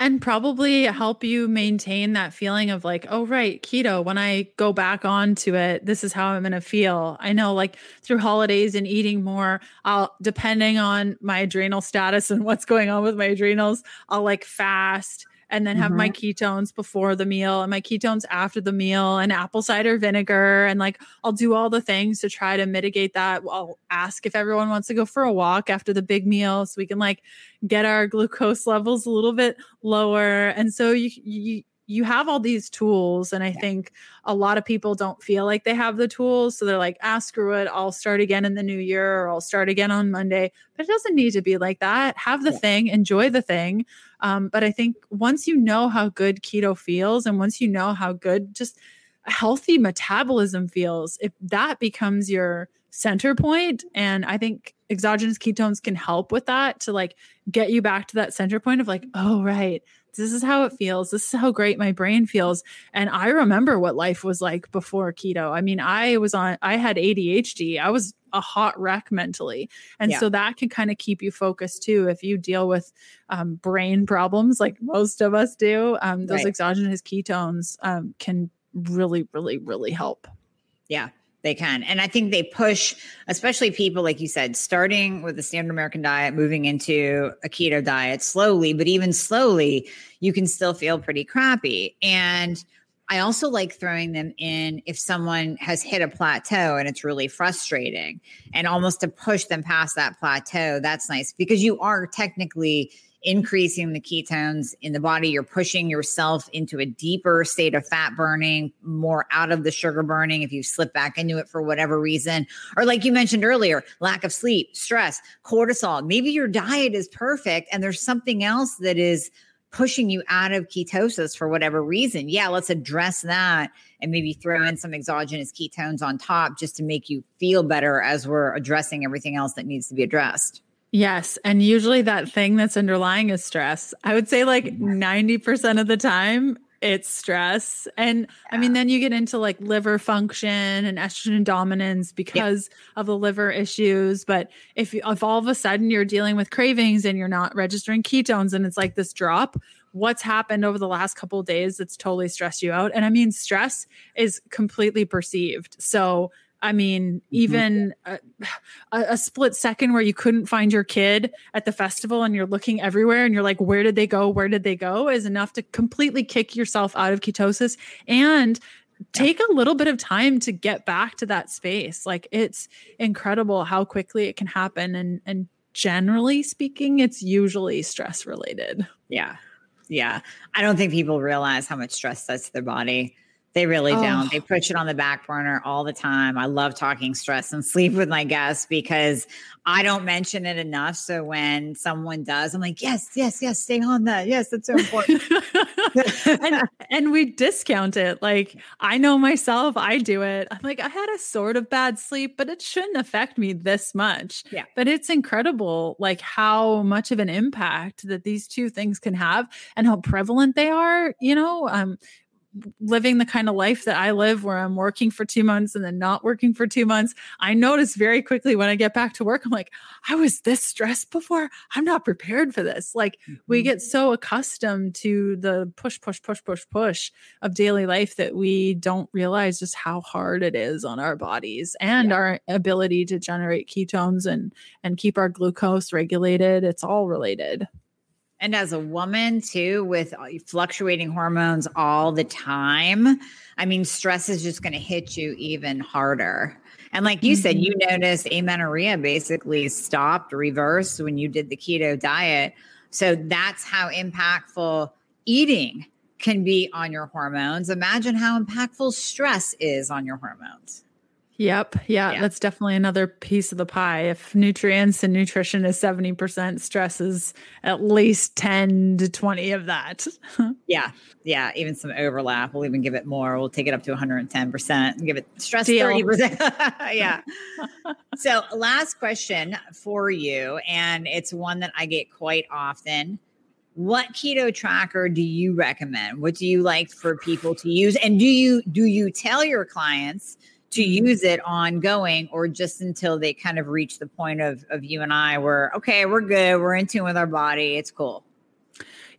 and probably help you maintain that feeling of like oh right keto when i go back onto it this is how i'm going to feel i know like through holidays and eating more i'll depending on my adrenal status and what's going on with my adrenals i'll like fast and then have mm-hmm. my ketones before the meal and my ketones after the meal and apple cider vinegar and like I'll do all the things to try to mitigate that. I'll ask if everyone wants to go for a walk after the big meal so we can like get our glucose levels a little bit lower. And so you you you have all these tools and i yeah. think a lot of people don't feel like they have the tools so they're like ah screw it i'll start again in the new year or i'll start again on monday but it doesn't need to be like that have the yeah. thing enjoy the thing um, but i think once you know how good keto feels and once you know how good just healthy metabolism feels if that becomes your center point and i think exogenous ketones can help with that to like get you back to that center point of like oh right this is how it feels. This is how great my brain feels. And I remember what life was like before keto. I mean, I was on, I had ADHD. I was a hot wreck mentally. And yeah. so that can kind of keep you focused too. If you deal with um, brain problems like most of us do, um, those right. exogenous ketones um, can really, really, really help. Yeah. They can. And I think they push, especially people, like you said, starting with the standard American diet, moving into a keto diet slowly, but even slowly, you can still feel pretty crappy. And I also like throwing them in if someone has hit a plateau and it's really frustrating and almost to push them past that plateau. That's nice because you are technically increasing the ketones in the body. You're pushing yourself into a deeper state of fat burning, more out of the sugar burning if you slip back into it for whatever reason. Or, like you mentioned earlier, lack of sleep, stress, cortisol. Maybe your diet is perfect and there's something else that is pushing you out of ketosis for whatever reason. Yeah, let's address that and maybe throw in some exogenous ketones on top just to make you feel better as we're addressing everything else that needs to be addressed. Yes. And usually that thing that's underlying is stress. I would say like 90% of the time it's stress. And yeah. I mean, then you get into like liver function and estrogen dominance because yep. of the liver issues. But if, if all of a sudden you're dealing with cravings and you're not registering ketones and it's like this drop, what's happened over the last couple of days that's totally stressed you out? And I mean, stress is completely perceived. So I mean, mm-hmm. even a, a, split second where you couldn't find your kid at the festival and you're looking everywhere and you're like, where did they go? Where did they go? Is enough to completely kick yourself out of ketosis and take a little bit of time to get back to that space. Like it's incredible how quickly it can happen. And, and generally speaking, it's usually stress related. Yeah. Yeah. I don't think people realize how much stress does to their body. They really oh. don't. They push it on the back burner all the time. I love talking stress and sleep with my guests because I don't mention it enough. So when someone does, I'm like, yes, yes, yes, stay on that. Yes, that's so important. and, and we discount it. Like I know myself, I do it. I'm like, I had a sort of bad sleep, but it shouldn't affect me this much. Yeah. But it's incredible, like how much of an impact that these two things can have and how prevalent they are. You know, um, living the kind of life that I live where I'm working for two months and then not working for two months, I notice very quickly when I get back to work, I'm like, I was this stressed before. I'm not prepared for this. Like mm-hmm. we get so accustomed to the push, push, push, push, push of daily life that we don't realize just how hard it is on our bodies and yeah. our ability to generate ketones and and keep our glucose regulated. It's all related. And as a woman, too, with uh, fluctuating hormones all the time, I mean, stress is just going to hit you even harder. And like you mm-hmm. said, you noticed amenorrhea basically stopped, reversed when you did the keto diet. So that's how impactful eating can be on your hormones. Imagine how impactful stress is on your hormones. Yep. Yeah, yeah, That's definitely another piece of the pie. If nutrients and nutrition is 70%, stress is at least 10 to 20 of that. yeah. Yeah. Even some overlap. We'll even give it more. We'll take it up to 110% and give it stress Deal. 30%. yeah. so, last question for you. And it's one that I get quite often. What keto tracker do you recommend? What do you like for people to use? And do you do you tell your clients to use it ongoing or just until they kind of reach the point of of you and I where okay, we're good, we're in tune with our body, it's cool.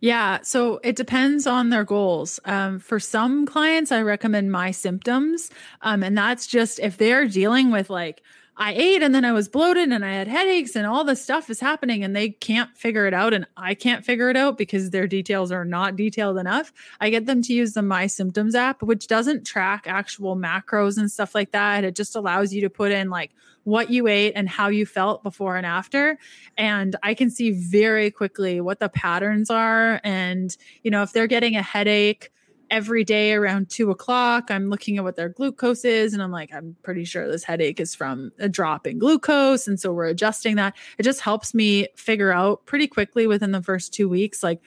Yeah, so it depends on their goals. Um, for some clients, I recommend my symptoms, um, and that's just if they're dealing with like I ate and then I was bloated and I had headaches and all this stuff is happening and they can't figure it out and I can't figure it out because their details are not detailed enough. I get them to use the My Symptoms app, which doesn't track actual macros and stuff like that. It just allows you to put in like what you ate and how you felt before and after. And I can see very quickly what the patterns are. And, you know, if they're getting a headache, every day around two o'clock, I'm looking at what their glucose is, and I'm like, I'm pretty sure this headache is from a drop in glucose. And so we're adjusting that. It just helps me figure out pretty quickly within the first two weeks, like,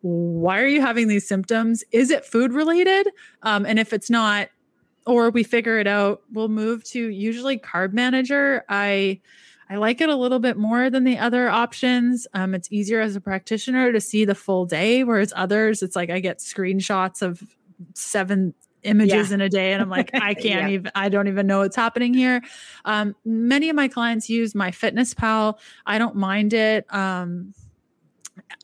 why are you having these symptoms? Is it food related? Um, and if it's not, or we figure it out, we'll move to usually Carb Manager. I I like it a little bit more than the other options. Um, it's easier as a practitioner to see the full day, whereas others, it's like I get screenshots of seven images yeah. in a day and i'm like i can't yeah. even i don't even know what's happening here um, many of my clients use MyFitnessPal i don't mind it um,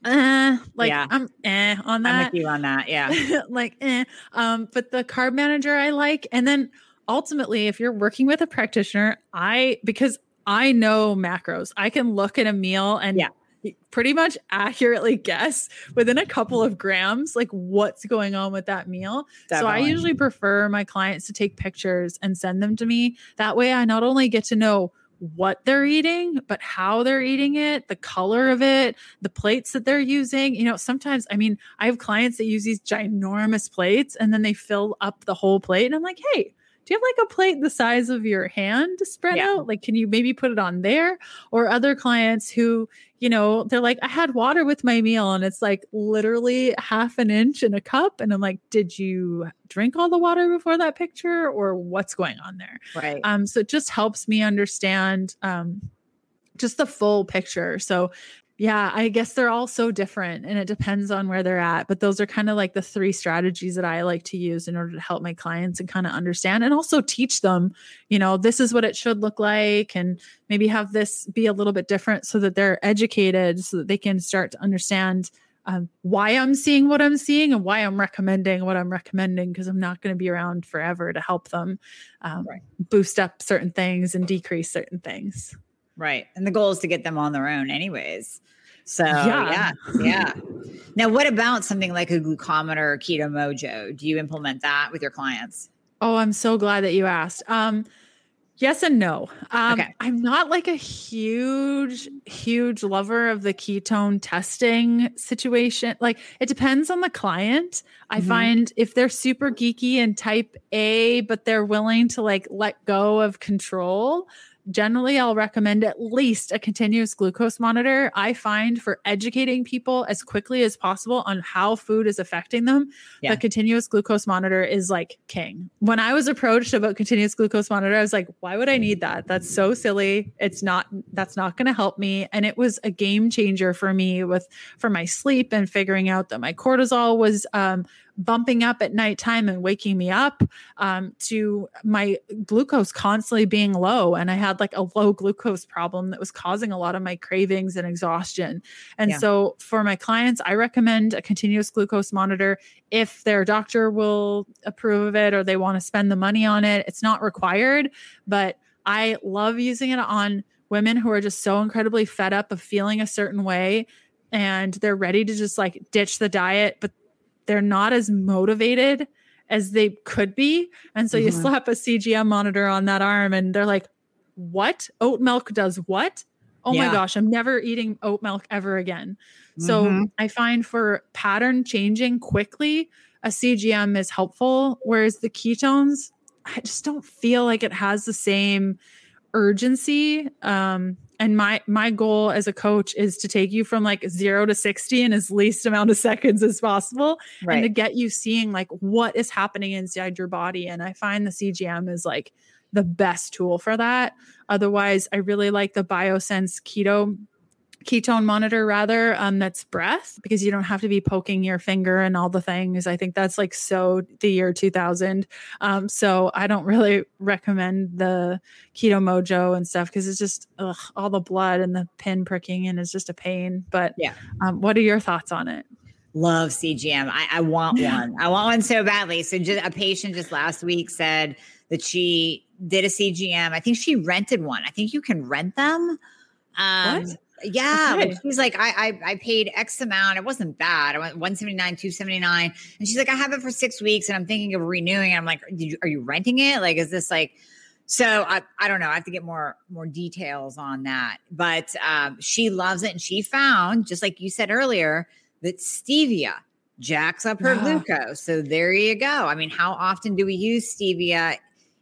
eh, like yeah. I'm eh on that. I'm with you on that. Yeah. like eh. Um, but the carb manager I like. And then ultimately, if you're working with a practitioner, I because I know macros. I can look at a meal and yeah. pretty much accurately guess within a couple of grams like what's going on with that meal. Definitely. So I usually prefer my clients to take pictures and send them to me. That way I not only get to know what they're eating, but how they're eating it, the color of it, the plates that they're using. You know, sometimes, I mean, I have clients that use these ginormous plates and then they fill up the whole plate. And I'm like, hey, do you have like a plate the size of your hand spread yeah. out? Like, can you maybe put it on there? Or other clients who, you know, they're like, I had water with my meal and it's like literally half an inch in a cup. And I'm like, did you drink all the water before that picture or what's going on there? Right. Um, so it just helps me understand um just the full picture. So yeah, I guess they're all so different and it depends on where they're at. But those are kind of like the three strategies that I like to use in order to help my clients and kind of understand and also teach them, you know, this is what it should look like and maybe have this be a little bit different so that they're educated so that they can start to understand um, why I'm seeing what I'm seeing and why I'm recommending what I'm recommending because I'm not going to be around forever to help them um, right. boost up certain things and decrease certain things. Right. And the goal is to get them on their own, anyways. So, yeah. Yeah. yeah. now, what about something like a glucometer or Keto Mojo? Do you implement that with your clients? Oh, I'm so glad that you asked. Um, yes and no. Um, okay. I'm not like a huge, huge lover of the ketone testing situation. Like, it depends on the client. I mm-hmm. find if they're super geeky and type A, but they're willing to like let go of control, generally I'll recommend at least a continuous glucose monitor. I find for educating people as quickly as possible on how food is affecting them, yeah. the continuous glucose monitor is like king. When I was approached about continuous glucose monitor, I was like, why would I need that? That's so silly. It's not that's not going to help me and it was a game changer for me with for my sleep and figuring out that my cortisol was um bumping up at nighttime and waking me up um, to my glucose constantly being low. And I had like a low glucose problem that was causing a lot of my cravings and exhaustion. And yeah. so for my clients, I recommend a continuous glucose monitor if their doctor will approve of it or they want to spend the money on it. It's not required, but I love using it on women who are just so incredibly fed up of feeling a certain way and they're ready to just like ditch the diet, but they're not as motivated as they could be. And so mm-hmm. you slap a CGM monitor on that arm and they're like, what? Oat milk does what? Oh yeah. my gosh, I'm never eating oat milk ever again. So mm-hmm. I find for pattern changing quickly, a CGM is helpful. Whereas the ketones, I just don't feel like it has the same urgency. Um, and my my goal as a coach is to take you from like zero to 60 in as least amount of seconds as possible right. and to get you seeing like what is happening inside your body and i find the cgm is like the best tool for that otherwise i really like the biosense keto ketone monitor rather um, that's breath because you don't have to be poking your finger and all the things. I think that's like so the year 2000 um, so i don't really recommend the keto mojo and stuff because it's just ugh, all the blood and the pin pricking and it's just a pain. But yeah. um, what are your thoughts on it? Love cgm i, I want one. I want one so badly. So just a patient just last week said that she did a cgm i think she rented one. I think you can rent them. Um, what? Yeah, like she's like, I, I I paid X amount. It wasn't bad. I went 179, 279. And she's like, I have it for six weeks and I'm thinking of renewing. And I'm like, Did you, are you renting it? Like, is this like so I, I don't know. I have to get more more details on that. But um, she loves it. And she found, just like you said earlier, that stevia jacks up her glucose. So there you go. I mean, how often do we use stevia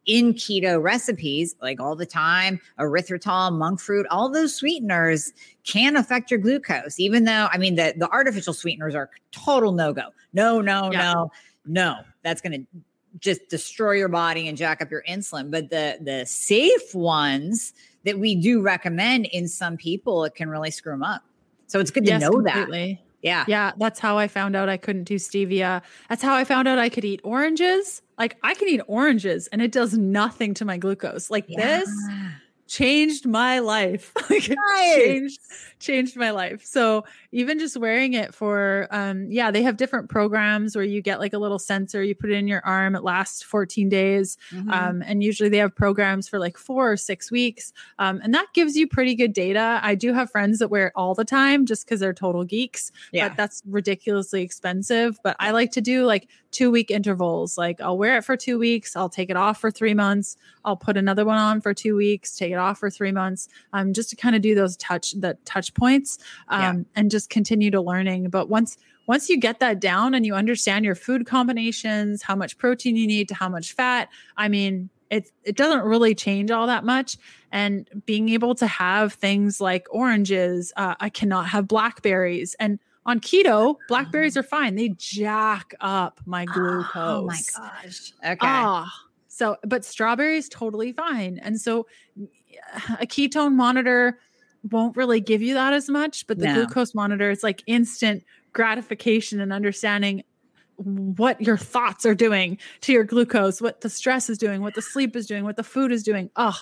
in keto recipes, like all the time, erythritol, monk fruit, all those sweeteners can affect your glucose, even though, I mean, the, the artificial sweeteners are total no go. No, no, yeah. no, no. That's going to just destroy your body and jack up your insulin. But the the safe ones that we do recommend in some people, it can really screw them up. So it's good to yes, know completely. that. Yeah. Yeah. That's how I found out I couldn't do stevia. That's how I found out I could eat oranges. Like I can eat oranges and it does nothing to my glucose. Like yeah. this changed my life. like nice. changed changed my life. So even just wearing it for um yeah, they have different programs where you get like a little sensor, you put it in your arm, it lasts 14 days. Mm-hmm. Um and usually they have programs for like 4 or 6 weeks. Um and that gives you pretty good data. I do have friends that wear it all the time just cuz they're total geeks, yeah. but that's ridiculously expensive, but I like to do like 2 week intervals. Like I'll wear it for 2 weeks, I'll take it off for 3 months, I'll put another one on for 2 weeks, take it off for 3 months. Um just to kind of do those touch the touch points um, yeah. and just continue to learning. But once once you get that down and you understand your food combinations, how much protein you need to how much fat, I mean, it it doesn't really change all that much. And being able to have things like oranges, uh, I cannot have blackberries and on keto, blackberries oh. are fine. They jack up my glucose. Oh, my gosh. Okay. Oh, so, but strawberries totally fine. And so, a ketone monitor won't really give you that as much, but the no. glucose monitor is like instant gratification and understanding what your thoughts are doing to your glucose, what the stress is doing, what the sleep is doing, what the food is doing. Oh,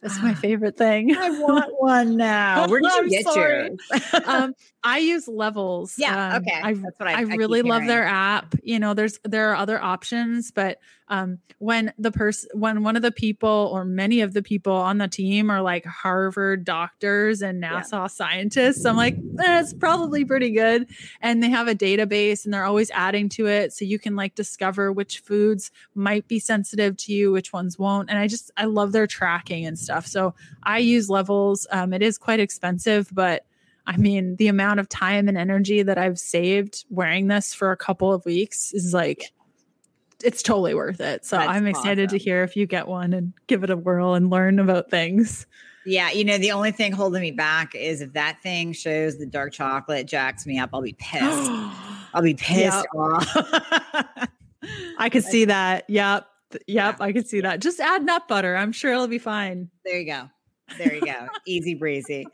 that's my favorite thing. I want one now. Where did you get sorry. yours? um, I use Levels. Yeah. Um, okay. I, That's what I, I, I really love their app. You know, there's there are other options, but um, when the person when one of the people or many of the people on the team are like Harvard doctors and NASA yeah. scientists, I'm like, that's eh, probably pretty good. And they have a database and they're always adding to it. So you can like discover which foods might be sensitive to you, which ones won't. And I just I love their tracking and stuff. So I use levels. Um, it is quite expensive, but I mean, the amount of time and energy that I've saved wearing this for a couple of weeks is like, it's totally worth it. So That's I'm excited awesome. to hear if you get one and give it a whirl and learn about things. Yeah, you know, the only thing holding me back is if that thing shows the dark chocolate jacks me up, I'll be pissed. I'll be pissed yep. I could see that. Yep. Yep. Yeah. I could see that. Just add nut butter. I'm sure it'll be fine. There you go. There you go. Easy breezy.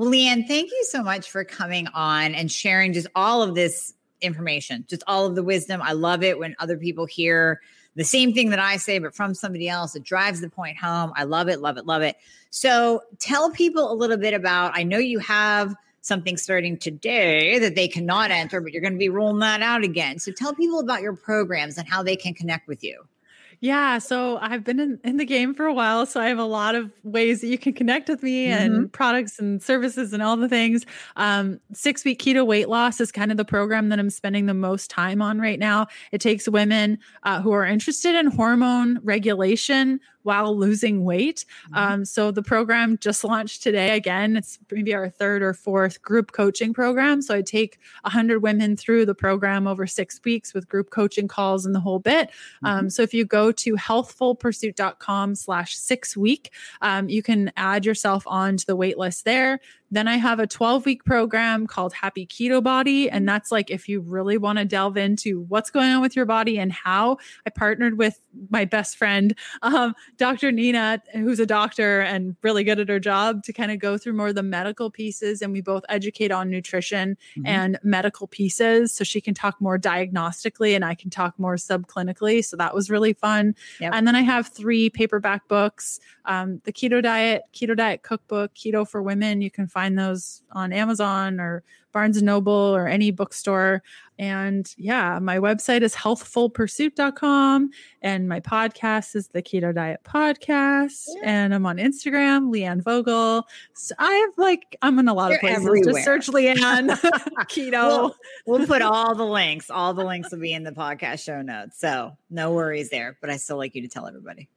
Well, Leanne, thank you so much for coming on and sharing just all of this information, just all of the wisdom. I love it when other people hear the same thing that I say, but from somebody else. It drives the point home. I love it, love it, love it. So tell people a little bit about, I know you have something starting today that they cannot enter, but you're going to be rolling that out again. So tell people about your programs and how they can connect with you. Yeah, so I've been in, in, the game for a while, so I have a lot of ways that you can connect with me mm-hmm. and products and services and all the things. Um, six week keto weight loss is kind of the program that I'm spending the most time on right now. It takes women uh, who are interested in hormone regulation while losing weight. Mm-hmm. Um, so the program just launched today. Again, it's maybe our third or fourth group coaching program. So I take 100 women through the program over six weeks with group coaching calls and the whole bit. Mm-hmm. Um, so if you go to healthfulpursuit.com slash six week, um, you can add yourself onto the wait list there. Then I have a 12 week program called Happy Keto Body. And that's like if you really want to delve into what's going on with your body and how. I partnered with my best friend, um, Dr. Nina, who's a doctor and really good at her job, to kind of go through more of the medical pieces. And we both educate on nutrition mm-hmm. and medical pieces. So she can talk more diagnostically and I can talk more subclinically. So that was really fun. Yep. And then I have three paperback books um, the Keto Diet, Keto Diet Cookbook, Keto for Women. You can find find those on Amazon or Barnes and Noble or any bookstore. And yeah, my website is healthfulpursuit.com and my podcast is the Keto Diet Podcast. Yeah. And I'm on Instagram, Leanne Vogel. So I have like, I'm in a lot You're of places. Everywhere. Just search Leanne Keto. We'll, we'll put all the links. All the links will be in the podcast show notes. So no worries there. But I still like you to tell everybody.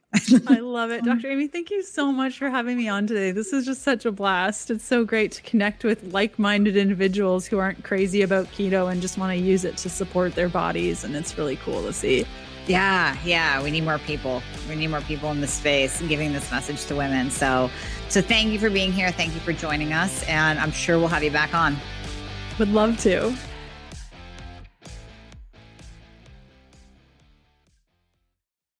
I love it. Dr. Amie, thank you so much for having me on today. This is just such a blast. It's so great to connect with like minded individuals who aren't crazy about keto and just want to use it to support their bodies. And it's really cool to see. Yeah, yeah, we need more people. We need more people in the space and giving this message to women. So, so thank you for being here. Thank you for joining us, and I'm sure we'll have you back on. Would love to.